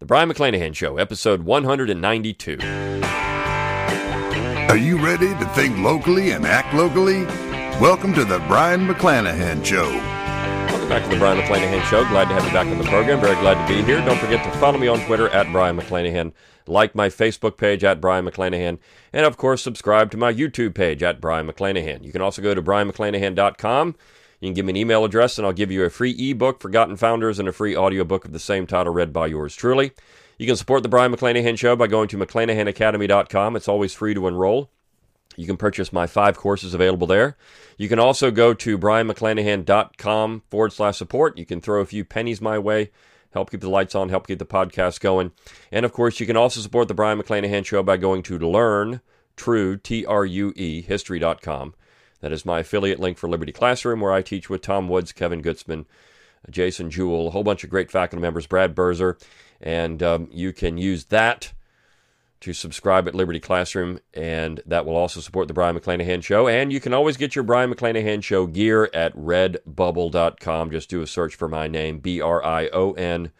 The Brion McClanahan Show, episode 192. Are you ready to think locally and act locally? Welcome to the Brion McClanahan Show. Welcome back to the Brion McClanahan Show. Glad to have you back on the program. Very glad to be here. Don't forget to follow me on Twitter at Brion McClanahan, like my Facebook page at Brion McClanahan, and of course, subscribe to my YouTube page at Brion McClanahan. You can also go to brionmcclanahan.com. You can give me an email address, and I'll give you a free ebook, Forgotten Founders, and a free audiobook of the same title read by yours truly. You can support the Brion McClanahan Show by going to McClanahanacademy.com. It's always free to enroll. You can purchase my five courses available there. You can also go to brionmcclanahan.com forward slash support. You can throw a few pennies my way, help keep the lights on, help keep the podcast going. And of course, you can also support the Brion McClanahan Show by going to learn true, T R U E, history.com. That is my affiliate link for Liberty Classroom, where I teach with Tom Woods, Kevin Gutzman, Jason Jewell, a whole bunch of great faculty members, Brad Birzer. And um, you can use that to subscribe at Liberty Classroom, and that will also support the Brion McClanahan Show. And you can always get your Brion McClanahan Show gear at redbubble.com. Just do a search for my name, B R I O N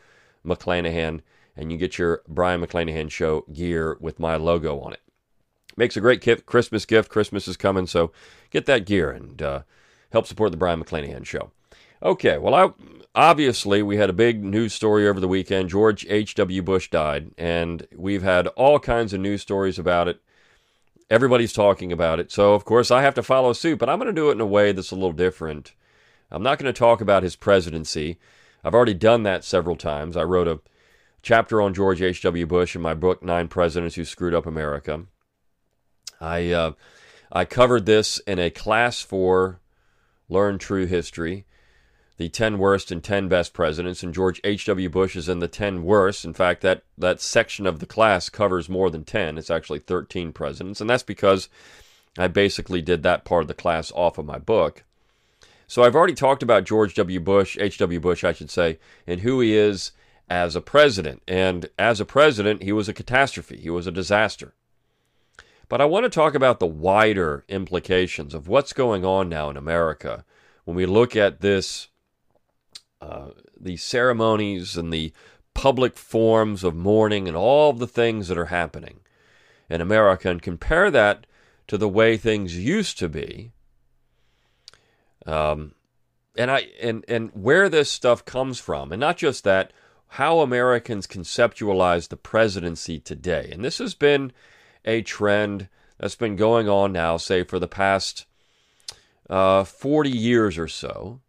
McClanahan, and you get your Brion McClanahan Show gear with my logo on it. Makes a great gift, Christmas gift. Christmas is coming, so get that gear and uh, help support the Brion McClanahan Show. Okay, well, I, obviously, we had a big news story over the weekend. George H.W. Bush died, and we've had all kinds of news stories about it. Everybody's talking about it. So, of course, I have to follow suit, but I'm going to do it in a way that's a little different. I'm not going to talk about his presidency. I've already done that several times. I wrote a chapter on George H.W. Bush in my book, Nine Presidents Who Screwed Up America. I, uh, I covered this in a class for Learn True History the 10 worst and 10 best presidents, and George H.W. Bush is in the 10 worst. In fact, that, that section of the class covers more than 10. It's actually 13 presidents, and that's because I basically did that part of the class off of my book. So I've already talked about George W. Bush, H.W. Bush, I should say, and who he is as a president. And as a president, he was a catastrophe, he was a disaster. But I want to talk about the wider implications of what's going on now in America when we look at this uh, the ceremonies and the public forms of mourning and all the things that are happening in America and compare that to the way things used to be. Um, and I and and where this stuff comes from, and not just that, how Americans conceptualize the presidency today. And this has been a trend that's been going on now, say for the past uh, 40 years or so.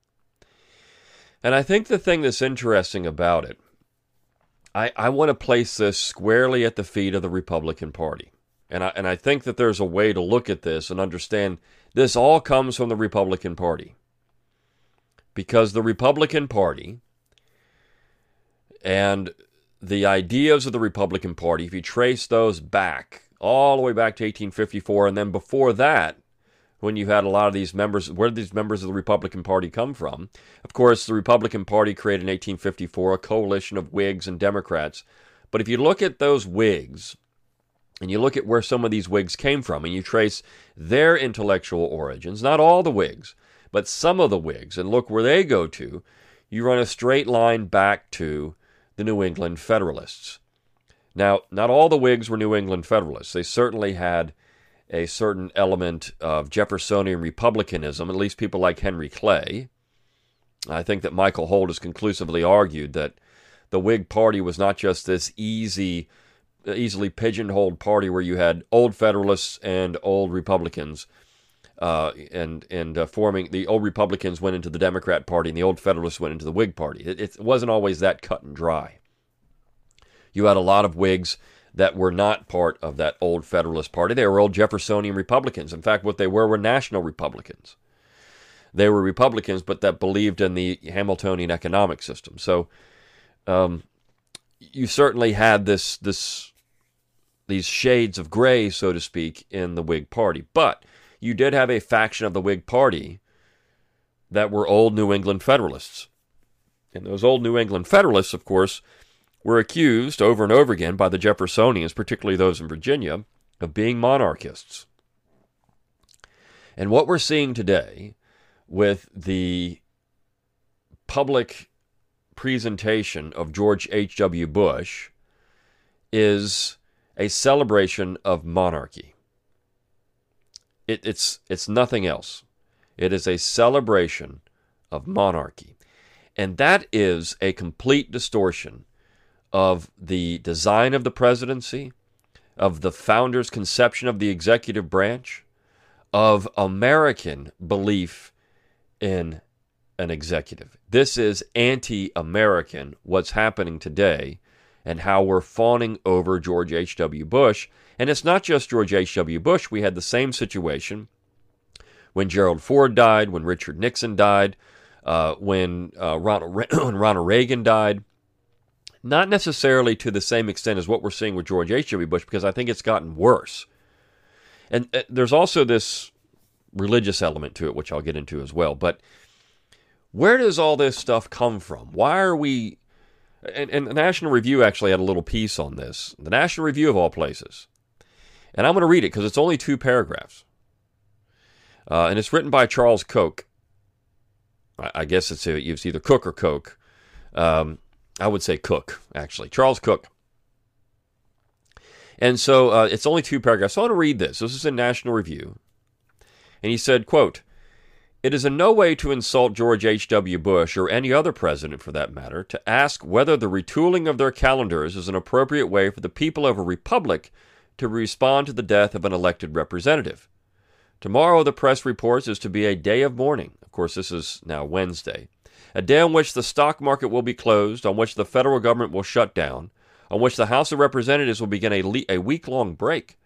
And I think the thing that's interesting about it, I, I want to place this squarely at the feet of the Republican Party. And I, and I think that there's a way to look at this and understand this all comes from the Republican Party. Because the Republican Party and the ideas of the Republican Party, if you trace those back all the way back to 1854, and then before that, when you had a lot of these members. Where did these members of the Republican Party come from? Of course, the Republican Party created in 1854 a coalition of Whigs and Democrats. But if you look at those Whigs, and you look at where some of these Whigs came from, and you trace their intellectual origins, not all the Whigs, but some of the Whigs, and look where they go to, you run a straight line back to the New England Federalists. Now, not all the Whigs were New England Federalists. They certainly had a certain element of Jeffersonian republicanism, at least people like Henry Clay. I think that Michael Holt has conclusively argued that the Whig Party was not just this easy, easily pigeonholed party where you had old Federalists and old Republicans, uh, and and uh, forming the old Republicans went into the Democrat Party and the old Federalists went into the Whig Party. It, it wasn't always that cut and dry. You had a lot of Whigs that were not part of that old Federalist Party. They were old Jeffersonian Republicans. In fact, what they were were national Republicans. They were Republicans, but that believed in the Hamiltonian economic system. So, um, you certainly had this this these shades of gray, so to speak, in the Whig Party. But you did have a faction of the Whig Party that were old New England Federalists. And those old New England Federalists, of course, were accused over and over again by the Jeffersonians, particularly those in Virginia, of being monarchists. And what we're seeing today with the public presentation of George H.W. Bush is a celebration of monarchy. It, it's, it's nothing else. It is a celebration of monarchy. And that is a complete distortion of the design of the presidency, of the founder's conception of the executive branch, of American belief in an executive. This is anti American, what's happening today, and how we're fawning over George H.W. Bush. And it's not just George H.W. Bush. We had the same situation when Gerald Ford died, when Richard Nixon died, uh, when, uh, Ronald Re- when Ronald Reagan died. Not necessarily to the same extent as what we're seeing with George H.W. Bush, because I think it's gotten worse. And uh, there's also this religious element to it, which I'll get into as well. But where does all this stuff come from? Why are we. And, and the National Review actually had a little piece on this. The National Review, of all places. And I'm going to read it because it's only two paragraphs. Uh, and it's written by Charles Koch. I, I guess it's, a, it's either Cook or Koch. Um, I would say Cook, actually. Charles Cooke. And so uh, it's only two paragraphs. So I want to read this. This is in National Review. And he said, quote, it is in no way to insult George H.W. Bush, or any other president for that matter, to ask whether the retooling of their calendars is an appropriate way for the people of a republic to respond to the death of an elected representative. Tomorrow, the press reports, is to be a day of mourning. Of course, this is now Wednesday. A day on which the stock market will be closed, on which the federal government will shut down, on which the House of Representatives will begin a, le- a week long break,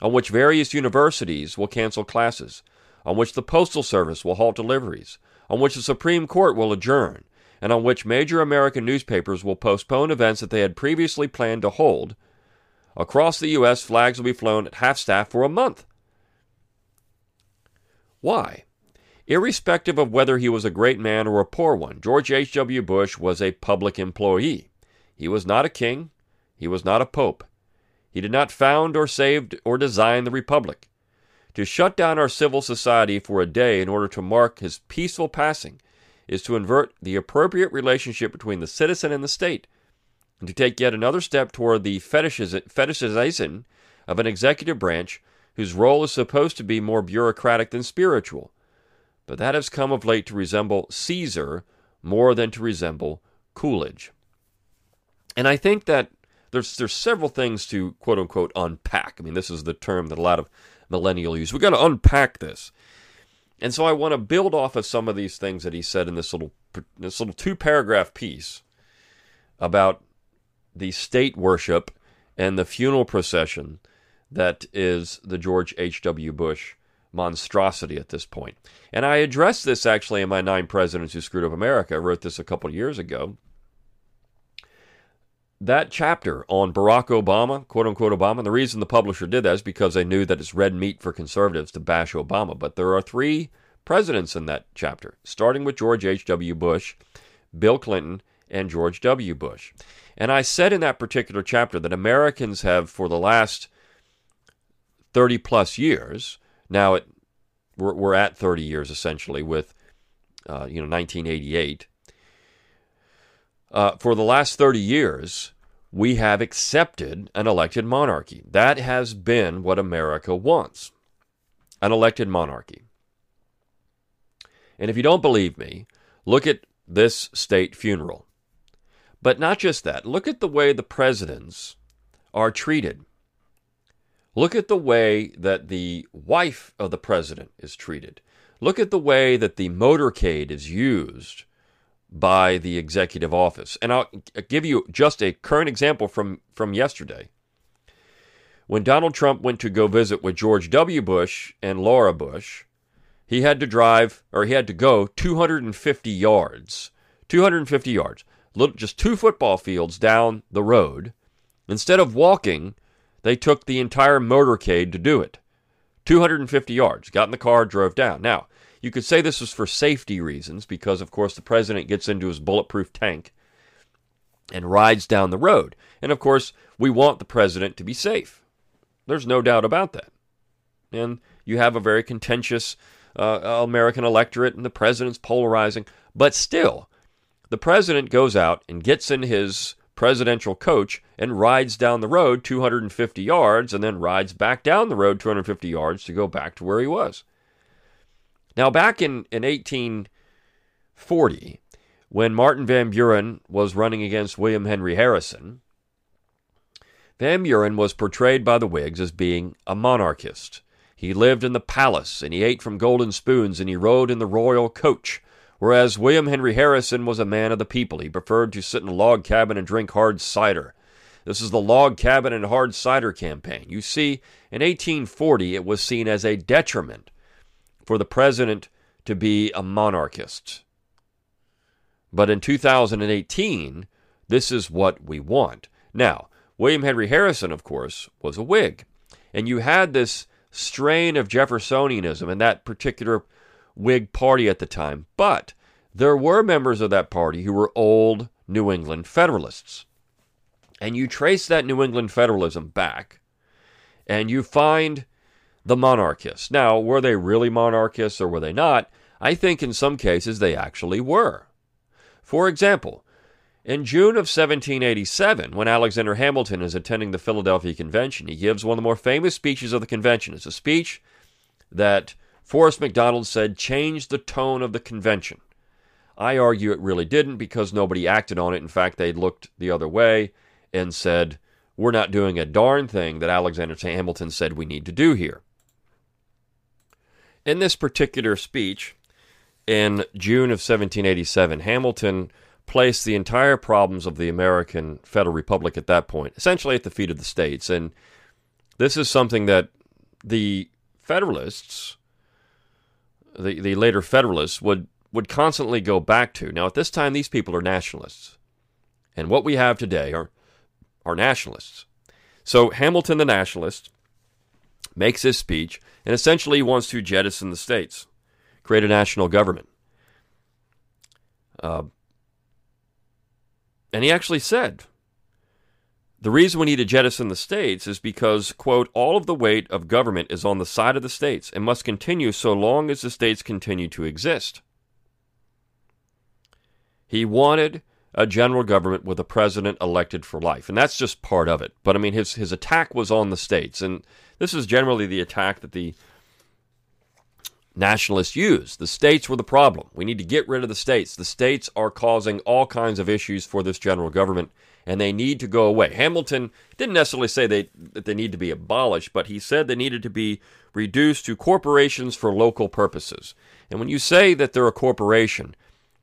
on which various universities will cancel classes, on which the Postal Service will halt deliveries, on which the Supreme Court will adjourn, and on which major American newspapers will postpone events that they had previously planned to hold. Across the U.S., flags will be flown at half staff for a month. Why? Irrespective of whether he was a great man or a poor one, George H.W. Bush was a public employee. He was not a king. He was not a pope. He did not found or save or design the republic. To shut down our civil society for a day in order to mark his peaceful passing is to invert the appropriate relationship between the citizen and the state, and to take yet another step toward the fetishization of an executive branch whose role is supposed to be more bureaucratic than spiritual. But that has come of late to resemble Caesar more than to resemble Coolidge. And I think that there's there's several things to quote unquote unpack. I mean, this is the term that a lot of millennial use. We've got to unpack this. And so I want to build off of some of these things that he said in this little this little two paragraph piece about the state worship and the funeral procession that is the George H.W. Bush monstrosity at this point. And I addressed this actually in my Nine Presidents Who Screwed Up America. I wrote this a couple years ago that chapter on Barack Obama, quote unquote Obama, and the reason the publisher did that is because they knew that it's red meat for conservatives to bash Obama. But there are three presidents in that chapter, starting with George H.W. Bush, Bill Clinton, and George W. Bush. And I said in that particular chapter that Americans have, for the last 30 plus years, now it, we're, we're at 30 years essentially with, uh, you know, 1988 uh, for the last 30 years, we have accepted an elected monarchy. That has been what America wants an elected monarchy. And if you don't believe me, look at this state funeral. But not just that, look at the way the presidents are treated. Look at the way that the wife of the president is treated. Look at the way that the motorcade is used by the executive office. And I'll give you just a current example from, from yesterday. When Donald Trump went to go visit with George W. Bush and Laura Bush, he had to drive, or he had to go 250 yards. 250 yards. Little, just two football fields down the road. Instead of walking, they took the entire motorcade to do it. 250 yards. Got in the car, drove down. Now, you could say this was for safety reasons because, of course, the president gets into his bulletproof tank and rides down the road. And, of course, we want the president to be safe. There's no doubt about that. And you have a very contentious uh, American electorate, and the president's polarizing. But still, the president goes out and gets in his presidential coach and rides down the road 250 yards and then rides back down the road 250 yards to go back to where he was. Now, back in, in 1840, when Martin Van Buren was running against William Henry Harrison, Van Buren was portrayed by the Whigs as being a monarchist. He lived in the palace and he ate from golden spoons and he rode in the royal coach. Whereas William Henry Harrison was a man of the people. He preferred to sit in a log cabin and drink hard cider. This is the log cabin and hard cider campaign. You see, in 1840, it was seen as a detriment for the president to be a monarchist. But in 2018, this is what we want. Now, William Henry Harrison, of course, was a Whig. And you had this strain of Jeffersonianism in that particular Whig party at the time. But there were members of that party who were old New England Federalists. And you trace that New England Federalism back, and you find the monarchists. Now, were they really monarchists or were they not? I think in some cases they actually were. For example, in June of 1787, when Alexander Hamilton is attending the Philadelphia Convention, he gives one of the more famous speeches of the convention. It's a speech that Forrest McDonald said changed the tone of the convention. I argue it really didn't because nobody acted on it. In fact, they looked the other way and said, We're not doing a darn thing that Alexander Hamilton said we need to do here. In this particular speech, in June of 1787, Hamilton placed the entire problems of the American Federal Republic at that point essentially at the feet of the states. And this is something that the Federalists, the, the later Federalists, would, would constantly go back to. Now, at this time, these people are nationalists. And what we have today are, are nationalists. So Hamilton, the nationalist, makes his speech and essentially wants to jettison the states create a national government. Uh, and he actually said, the reason we need to jettison the states is because, quote, all of the weight of government is on the side of the states and must continue so long as the states continue to exist. He wanted a general government with a president elected for life, and that's just part of it. But I mean, his, his attack was on the states, and this is generally the attack that the nationalists use. The states were the problem. We need to get rid of the states. The states are causing all kinds of issues for this general government, and they need to go away. Hamilton didn't necessarily say they, that they need to be abolished, but he said they needed to be reduced to corporations for local purposes. And when you say that they're a corporation,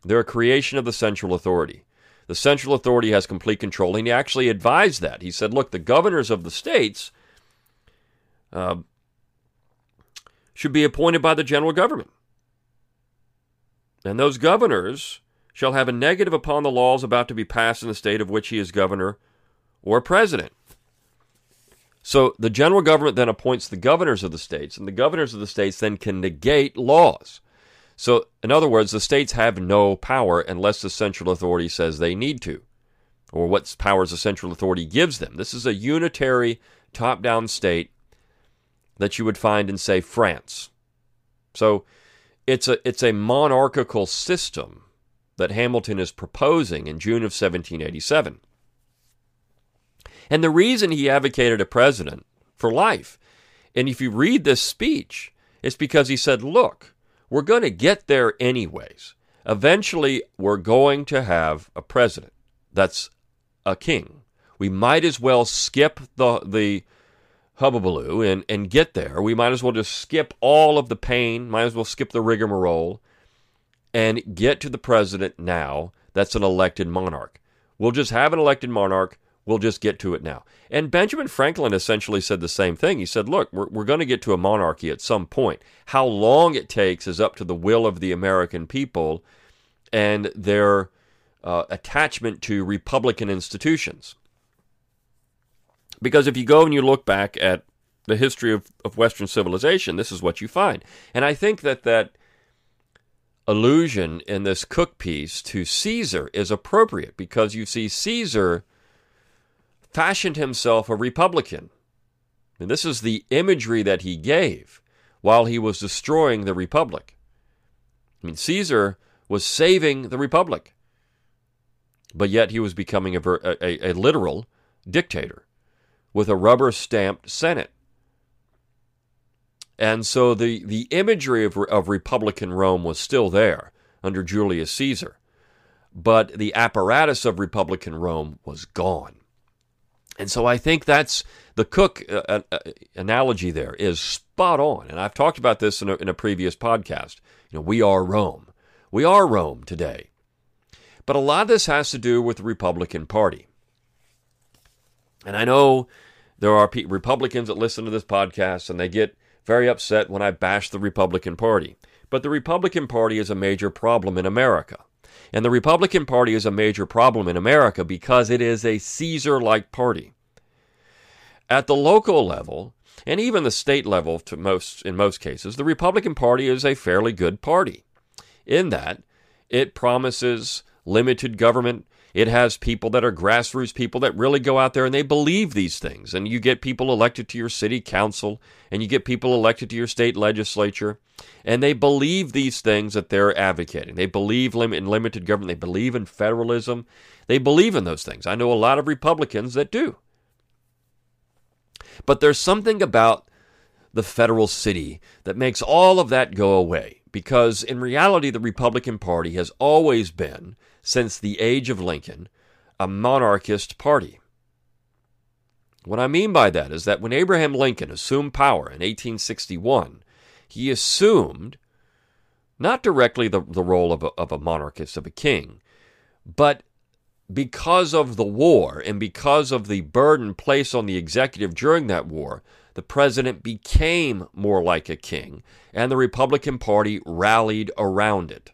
they're a creation of the central authority. The central authority has complete control, and he actually advised that. He said, look, the governors of the states. Uh, should be appointed by the general government. And those governors shall have a negative upon the laws about to be passed in the state of which he is governor or president. So the general government then appoints the governors of the states, and the governors of the states then can negate laws. So, in other words, the states have no power unless the central authority says they need to, or what powers the central authority gives them. This is a unitary, top down state that you would find in, say, France. So it's a, it's a monarchical system that Hamilton is proposing in June of 1787. And the reason he advocated a president for life, and if you read this speech, it's because he said, look, we're going to get there anyways. Eventually, we're going to have a president that's a king. We might as well skip the, the hubbubaloo and, and get there. We might as well just skip all of the pain, might as well skip the rigmarole, and get to the president now that's an elected monarch. We'll just have an elected monarch. We'll just get to it now. And Benjamin Franklin essentially said the same thing. He said, look, we're, we're going to get to a monarchy at some point. How long it takes is up to the will of the American people and their uh, attachment to Republican institutions. Because if you go and you look back at the history of, of Western civilization, this is what you find. And I think that that allusion in this Cooke piece to Caesar is appropriate because you see Caesar fashioned himself a republican. And this is the imagery that he gave while he was destroying the republic. I mean, Caesar was saving the republic. but yet he was becoming a, a, a literal dictator with a rubber stamped Senate. And so the, the imagery of, of Republican Rome was still there under Julius Caesar, but the apparatus of Republican Rome was gone. And so I think that's the Cooke uh, uh, uh, analogy there is spot on. And I've talked about this in a, in a previous podcast. You know, we are Rome. We are Rome today. But a lot of this has to do with the Republican Party. And I know there are Republicans that listen to this podcast and they get very upset when I bash the Republican Party. But the Republican Party is a major problem in America. And the Republican Party is a major problem in America because it is a Caesar like party. At the local level, and even the state level to most in most cases, the Republican Party is a fairly good party in that it promises limited government. It has people that are grassroots people that really go out there and they believe these things. And you get people elected to your city council and you get people elected to your state legislature and they believe these things that they're advocating. They believe in limited government. They believe in federalism. They believe in those things. I know a lot of Republicans that do. But there's something about the federal city that makes all of that go away because in reality, the Republican Party has always been, since the age of Lincoln, a monarchist party. What I mean by that is that when Abraham Lincoln assumed power in 1861, he assumed not directly the, the role of a, of a monarchist, of a king, but because of the war and because of the burden placed on the executive during that war, the president became more like a king, and the Republican Party rallied around it.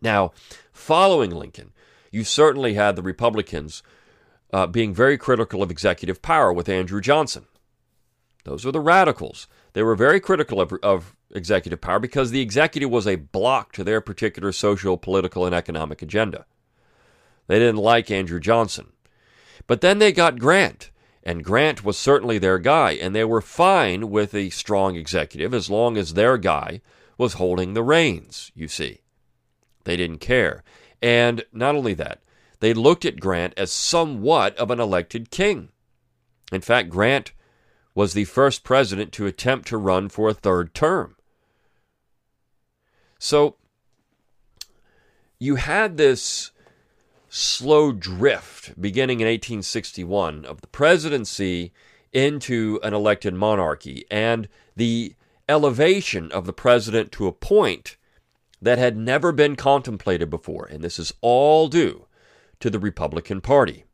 Now, following Lincoln, you certainly had the Republicans uh, being very critical of executive power with Andrew Johnson. Those were the radicals. They were very critical of, of executive power because the executive was a block to their particular social, political, and economic agenda. They didn't like Andrew Johnson. But then they got Grant, and Grant was certainly their guy, and they were fine with a strong executive as long as their guy was holding the reins, you see. They didn't care. And not only that, they looked at Grant as somewhat of an elected king. In fact, Grant was the first president to attempt to run for a third term. So you had this slow drift beginning in 1861 of the presidency into an elected monarchy and the elevation of the president to a point that had never been contemplated before. And this is all due to the Republican Party,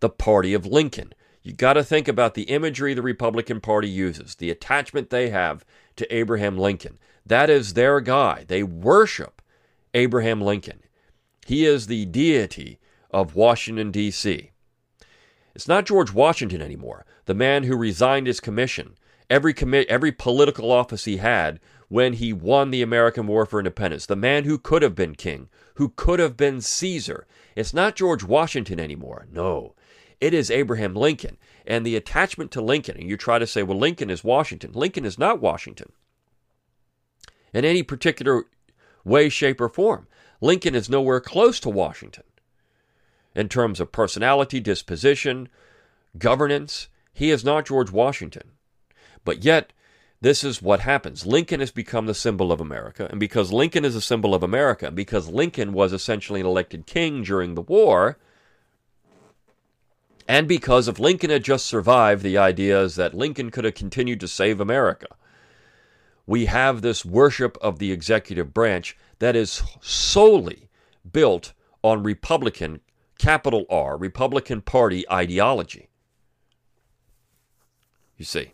the party of Lincoln. You got to think about the imagery the Republican Party uses, the attachment they have to Abraham Lincoln. That is their guy. They worship Abraham Lincoln. He is the deity of Washington, D.C. It's not George Washington anymore, the man who resigned his commission, every, commi- every political office he had when he won the American War for Independence, the man who could have been king, who could have been Caesar. It's not George Washington anymore. No, it is Abraham Lincoln. And the attachment to Lincoln, and you try to say, well, Lincoln is Washington. Lincoln is not Washington in any particular way, shape, or form. Lincoln is nowhere close to Washington. In terms of personality, disposition, governance, he is not George Washington. But yet, this is what happens. Lincoln has become the symbol of America, and because Lincoln is a symbol of America, because Lincoln was essentially an elected king during the war, and because if Lincoln had just survived, the idea is that Lincoln could have continued to save America. We have this worship of the executive branch that is solely built on Republican, capital R, Republican Party ideology. You see.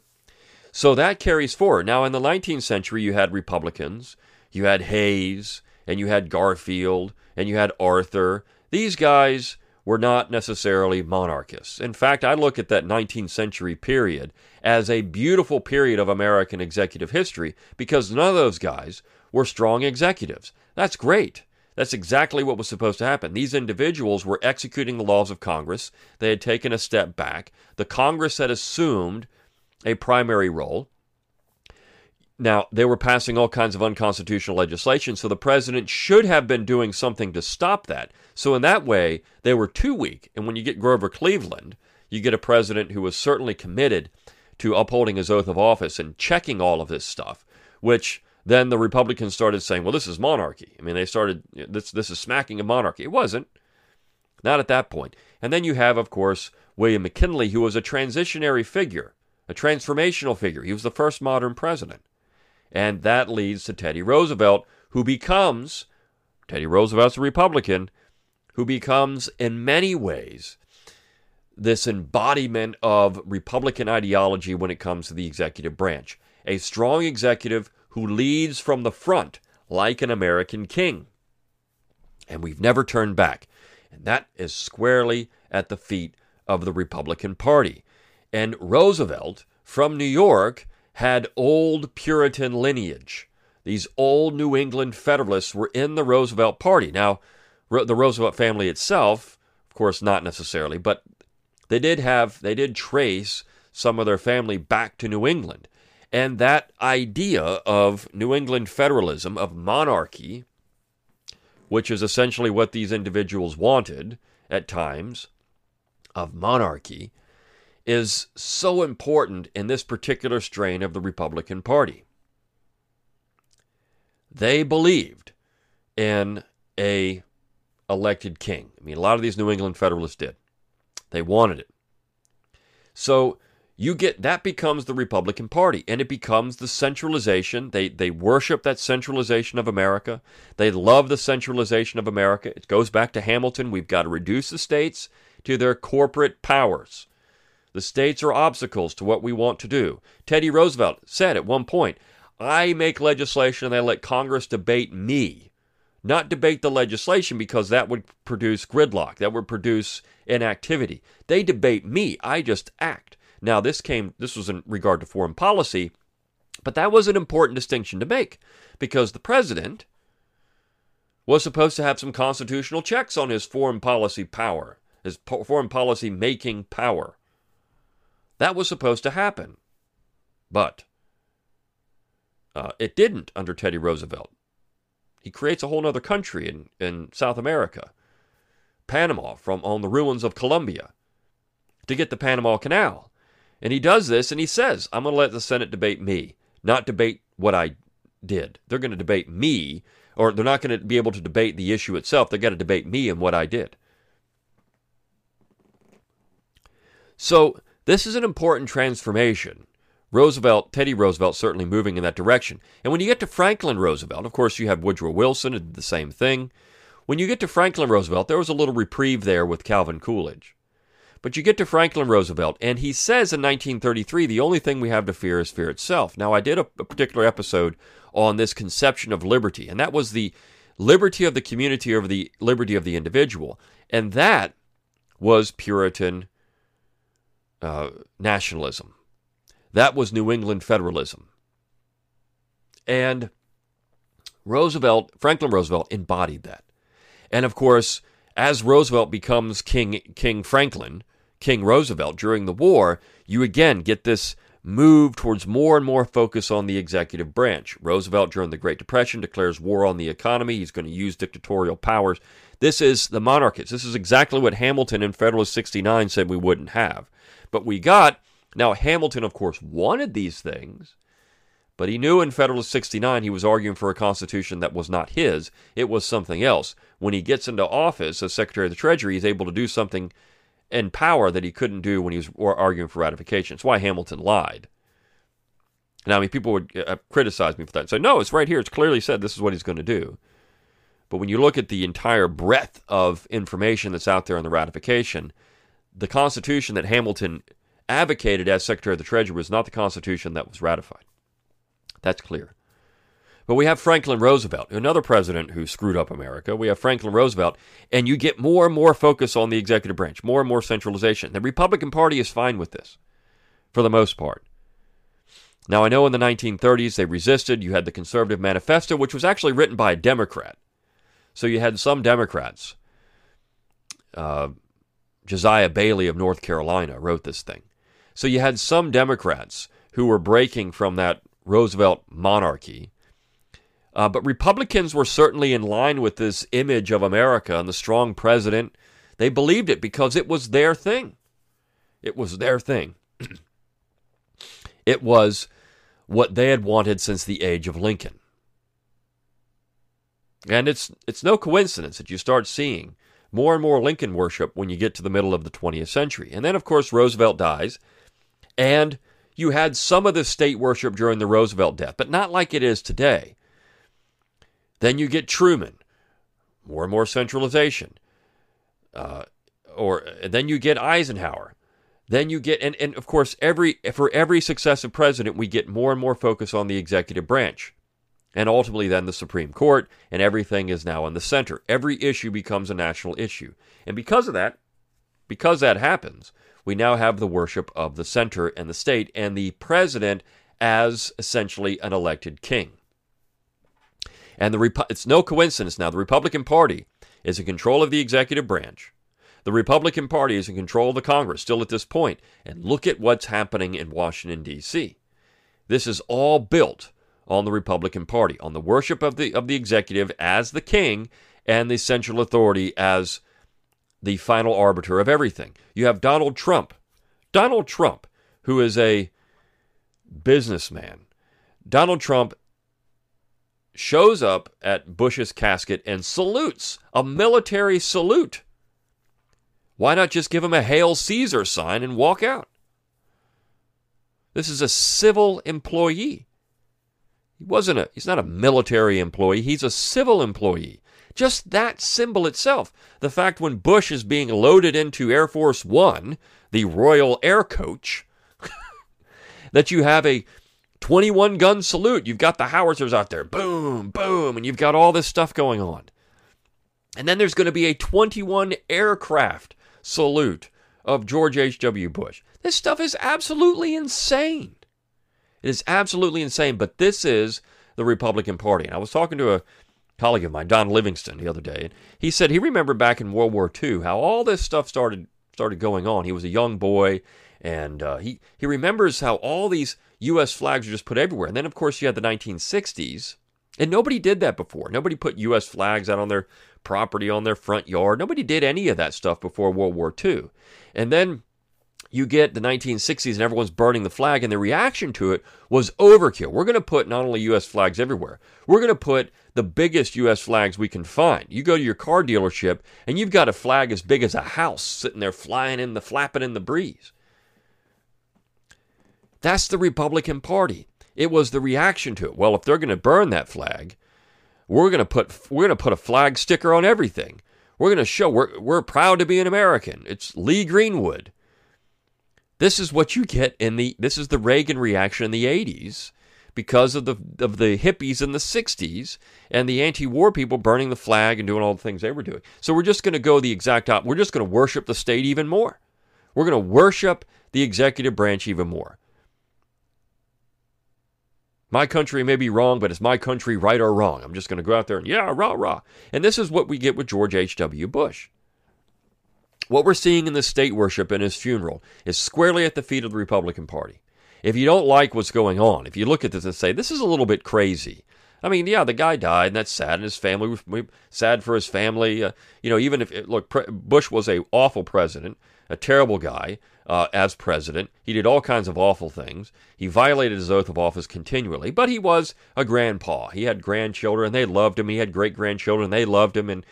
So that carries forward. Now, in the 19th century, you had Republicans, you had Hayes, and you had Garfield, and you had Arthur. These guys were not necessarily monarchists. In fact, I look at that 19th century period as a beautiful period of American executive history because none of those guys were strong executives. That's great. That's exactly what was supposed to happen. These individuals were executing the laws of Congress. They had taken a step back. The Congress had assumed a primary role. Now, they were passing all kinds of unconstitutional legislation, so the president should have been doing something to stop that. So, in that way, they were too weak. And when you get Grover Cleveland, you get a president who was certainly committed to upholding his oath of office and checking all of this stuff, which then the Republicans started saying, well, this is monarchy. I mean, they started, this, this is smacking of monarchy. It wasn't. Not at that point. And then you have, of course, William McKinley, who was a transitionary figure, a transformational figure. He was the first modern president. And that leads to Teddy Roosevelt, who becomes, Teddy Roosevelt's a Republican, who becomes, in many ways, this embodiment of Republican ideology when it comes to the executive branch. A strong executive who leads from the front like an American king. And we've never turned back. And that is squarely at the feet of the Republican Party. And Roosevelt from New York had old Puritan lineage. These old New England Federalists were in the Roosevelt Party. Now, the Roosevelt family itself, of course, not necessarily, but they did have, they did trace some of their family back to New England. And that idea of New England federalism, of monarchy, which is essentially what these individuals wanted at times, of monarchy, is so important in this particular strain of the Republican Party. They believed in a elected king. I mean, a lot of these New England Federalists did. They wanted it. So you get that becomes the Republican Party, and it becomes the centralization. They they worship that centralization of America. They love the centralization of America. It goes back to Hamilton. We've got to reduce the states to their corporate powers. The states are obstacles to what we want to do. Teddy Roosevelt said at one point, I make legislation and I let Congress debate me, not debate the legislation because that would produce gridlock, that would produce inactivity. They debate me, I just act. Now, this came, this was in regard to foreign policy, but that was an important distinction to make because the president was supposed to have some constitutional checks on his foreign policy power, his foreign policy making power. That was supposed to happen. But uh, it didn't under Teddy Roosevelt. He creates a whole other country in, in South America, Panama, from on the ruins of Colombia, to get the Panama Canal. And he does this and he says, I'm going to let the Senate debate me, not debate what I did. They're going to debate me, or they're not going to be able to debate the issue itself. They've got to debate me and what I did. So this is an important transformation. Roosevelt, Teddy Roosevelt, certainly moving in that direction. And when you get to Franklin Roosevelt, of course, you have Woodrow Wilson, did the same thing. When you get to Franklin Roosevelt, there was a little reprieve there with Calvin Coolidge. But you get to Franklin Roosevelt, and he says in 1933, the only thing we have to fear is fear itself. Now, I did a, a particular episode on this conception of liberty, and that was the liberty of the community over the liberty of the individual. And that was Puritan uh, nationalism. That was New England federalism. And Roosevelt, Franklin Roosevelt, embodied that. And of course, as Roosevelt becomes King, King Franklin, King Roosevelt during the war, you again get this move towards more and more focus on the executive branch. Roosevelt, during the Great Depression, declares war on the economy. He's going to use dictatorial powers. This is the monarchists. This is exactly what Hamilton in Federalist 69 said we wouldn't have. But we got, now Hamilton, of course, wanted these things, but he knew in Federalist 69 he was arguing for a constitution that was not his, it was something else. When he gets into office as Secretary of the Treasury, he's able to do something in power that he couldn't do when he was arguing for ratification. It's why Hamilton lied. Now, I mean, people would uh, criticize me for that and say, no, it's right here. It's clearly said this is what he's going to do. But when you look at the entire breadth of information that's out there on the ratification, the Constitution that Hamilton advocated as Secretary of the Treasury was not the Constitution that was ratified. That's clear. But we have Franklin Roosevelt, another president who screwed up America. We have Franklin Roosevelt, and you get more and more focus on the executive branch, more and more centralization. The Republican Party is fine with this, for the most part. Now, I know in the 1930s they resisted. You had the Conservative Manifesto, which was actually written by a Democrat. So you had some Democrats uh, Josiah Bailey of North Carolina wrote this thing. So you had some Democrats who were breaking from that Roosevelt monarchy. Uh, but Republicans were certainly in line with this image of America and the strong president. They believed it because it was their thing. It was their thing. it was what they had wanted since the age of Lincoln. And it's it's no coincidence that you start seeing more and more Lincoln worship when you get to the middle of the 20th century. And then of course Roosevelt dies and you had some of the state worship during the Roosevelt death, but not like it is today. Then you get Truman, more and more centralization. Uh, or then you get Eisenhower. Then you get and, and of course every for every successive president we get more and more focus on the executive branch. And ultimately then the Supreme Court and everything is now in the center. Every issue becomes a national issue. And because of that, because that happens, we now have the worship of the center and the state and the president as essentially an elected king. And the Repu- it's no coincidence now the Republican Party is in control of the executive branch. The Republican Party is in control of the Congress still at this point. And look at what's happening in Washington D.C. This is all built on the Republican Party, on the worship of the of the executive as the king and the central authority as the final arbiter of everything. You have Donald Trump. Donald Trump, who is a businessman. Donald Trump shows up at Bush's casket and salutes a military salute. Why not just give him a Hail Caesar sign and walk out? This is a civil employee. He wasn't a he's not a military employee, he's a civil employee. Just that symbol itself, the fact when Bush is being loaded into Air Force One, the Royal Air Coach, that you have a 21 gun salute. You've got the howitzers out there, boom, boom, and you've got all this stuff going on. And then there's going to be a 21 aircraft salute of George H.W. Bush. This stuff is absolutely insane. It is absolutely insane, but this is the Republican Party. And I was talking to a colleague of mine, Don Livingston, the other day, and he said he remembered back in World War II how all this stuff started started going on. He was a young boy, and uh, he he remembers how all these U.S. flags were just put everywhere. And then, of course, you had the 1960s, and nobody did that before. Nobody put U.S. flags out on their property, on their front yard. Nobody did any of that stuff before World War II. And then you get the 1960s and everyone's burning the flag, and the reaction to it was overkill. We're going to put not only U.S. flags everywhere, we're going to put the biggest U.S. flags we can find. You go to your car dealership, and you've got a flag as big as a house sitting there flying in the flapping in the breeze. That's the Republican Party. It was the reaction to it. Well, if they're going to burn that flag, we're going to put we're going to put a flag sticker on everything. We're going to show we're we're proud to be an American. It's Lee Greenwood. This is what you get in the this is the Reagan reaction in the 80s because of the of the hippies in the 60s and the anti-war people burning the flag and doing all the things they were doing. So we're just going to go the exact opposite. We're just going to worship the state even more. We're going to worship the executive branch even more. My country may be wrong, but is my country right or wrong? I'm just going to go out there and yeah, rah rah. And this is what we get with George H.W. Bush. What we're seeing in the state worship and his funeral is squarely at the feet of the Republican Party. If you don't like what's going on, if you look at this and say, this is a little bit crazy. I mean, yeah, the guy died, and that's sad, and his family was sad for his family. Uh, you know, even if, it, look, Bush was a awful president, a terrible guy uh, as president. He did all kinds of awful things. He violated his oath of office continually, but he was a grandpa. He had grandchildren, they loved him. He had great grandchildren, they loved him, and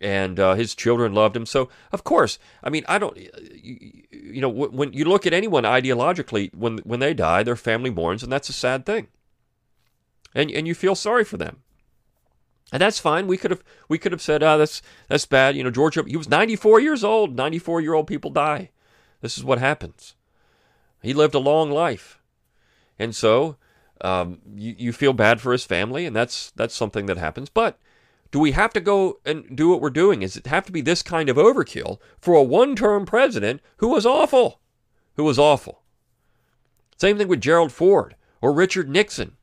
and uh, his children loved him. So, of course, I mean, I don't, you, you know, when you look at anyone ideologically, when when they die, their family mourns, and that's a sad thing. And and you feel sorry for them, and that's fine. We could have we could have said, ah, oh, that's that's bad. You know, George, he was 94 years old. 94 year old people die. This is what happens. He lived a long life, and so um, you you feel bad for his family, and that's that's something that happens, but do we have to go and do what we're doing? Is it have to be this kind of overkill for a one term president who was awful? Who was awful. Same thing with Gerald Ford or Richard Nixon.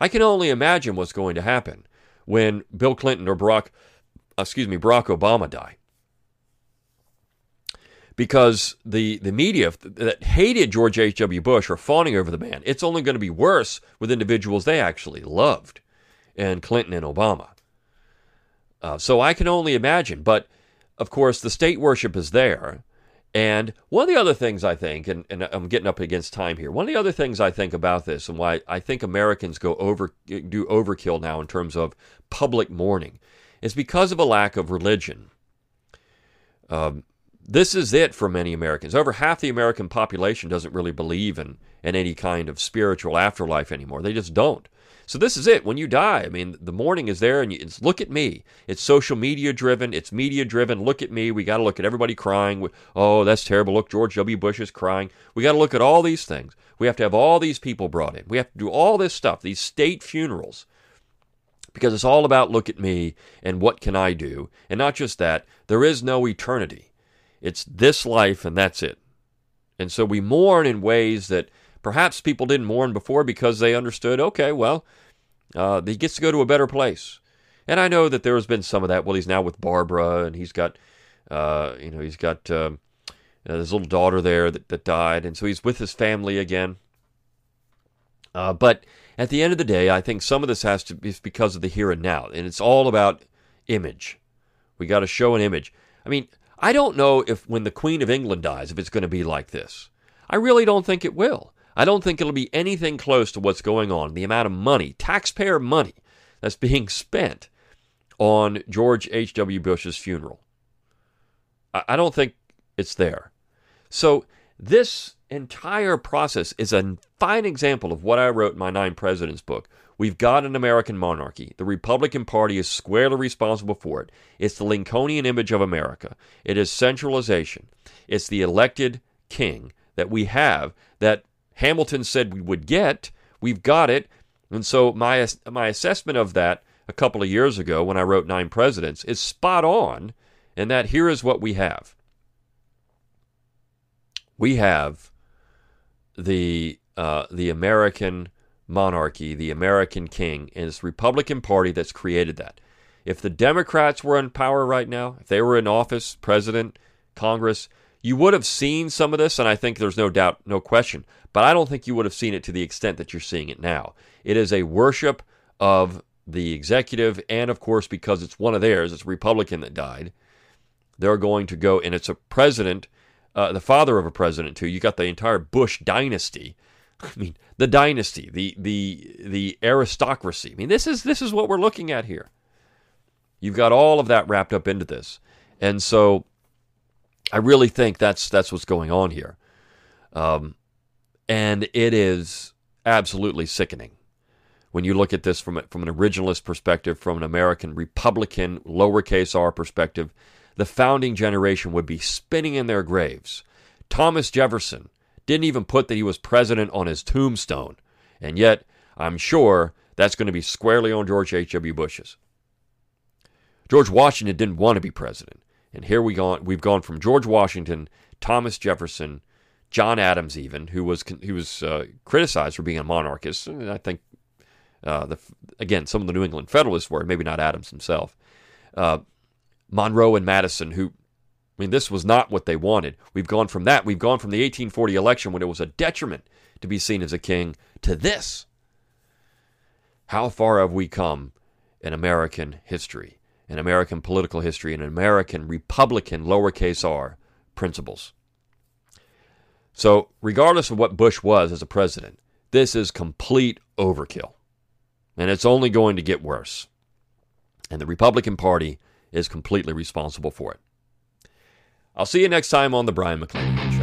I can only imagine what's going to happen when Bill Clinton or Barack, excuse me, Barack Obama die. because the, the media that hated George H.W. Bush are fawning over the man. It's only going to be worse with individuals they actually loved, and Clinton and Obama. Uh, so I can only imagine. But of course, the state worship is there. And one of the other things I think, and, and I'm getting up against time here, one of the other things I think about this and why I think Americans go over do overkill now in terms of public mourning is because of a lack of religion. Um, this is it for many Americans. Over half the American population doesn't really believe in, in any kind of spiritual afterlife anymore. They just don't. So this is it. When you die, I mean, the mourning is there, and you, it's look at me. It's social media driven. It's media driven. Look at me. We got to look at everybody crying. Oh, that's terrible. Look, George W. Bush is crying. We got to look at all these things. We have to have all these people brought in. We have to do all this stuff. These state funerals because it's all about look at me and what can I do. And not just that, there is no eternity. It's this life and that's it. And so we mourn in ways that perhaps people didn't mourn before because they understood, okay, well, uh, he gets to go to a better place. And I know that there has been some of that. Well, he's now with Barbara, and he's got, uh, you know, he's got um, uh, his little daughter there that, that died, and so he's with his family again. Uh, but at the end of the day, I think some of this has to be because of the here and now, and it's all about image. We got to show an image. I mean, I don't know if when the Queen of England dies, if it's going to be like this. I really don't think it will. I don't think it'll be anything close to what's going on. The amount of money, taxpayer money, that's being spent on George H.W. Bush's funeral. I don't think it's there. So, this entire process is a fine example of what I wrote in my Nine Presidents book. We've got an American monarchy. The Republican Party is squarely responsible for it. It's the Lincolnian image of America. It is centralization. It's the elected king that we have that Hamilton said we would get. We've got it. And so my my assessment of that a couple of years ago when I wrote Nine Presidents is spot on in that here is what we have. We have the uh, the American monarchy, the American king, and it's Republican Party that's created that. If the Democrats were in power right now, if they were in office, president, Congress, you would have seen some of this, and I think there's no doubt, no question. But I don't think you would have seen it to the extent that you're seeing it now. It is a worship of the executive, and of course, because it's one of theirs, it's a Republican that died. They're going to go, and it's a president, uh, the father of a president too. You got the entire Bush dynasty. I mean, the dynasty, the the the aristocracy. I mean, this is this is what we're looking at here. You've got all of that wrapped up into this, and so I really think that's that's what's going on here, um, and it is absolutely sickening when you look at this from from an originalist perspective, from an American Republican lowercase r perspective. The founding generation would be spinning in their graves. Thomas Jefferson didn't even put that he was president on his tombstone, and yet I'm sure that's going to be squarely on George H.W. Bush's. George Washington didn't want to be president. And here we gone, we've gone from George Washington, Thomas Jefferson, John Adams, even who was who was uh, criticized for being a monarchist. And I think uh, the again some of the New England Federalists were, maybe not Adams himself. Uh, Monroe and Madison, who I mean, this was not what they wanted. We've gone from that. We've gone from the 1840 election when it was a detriment to be seen as a king to this. How far have we come in American history? In American political history and American Republican lowercase r principles. So, regardless of what Bush was as a president, this is complete overkill. And it's only going to get worse. And the Republican Party is completely responsible for it. I'll see you next time on The Brion McLean.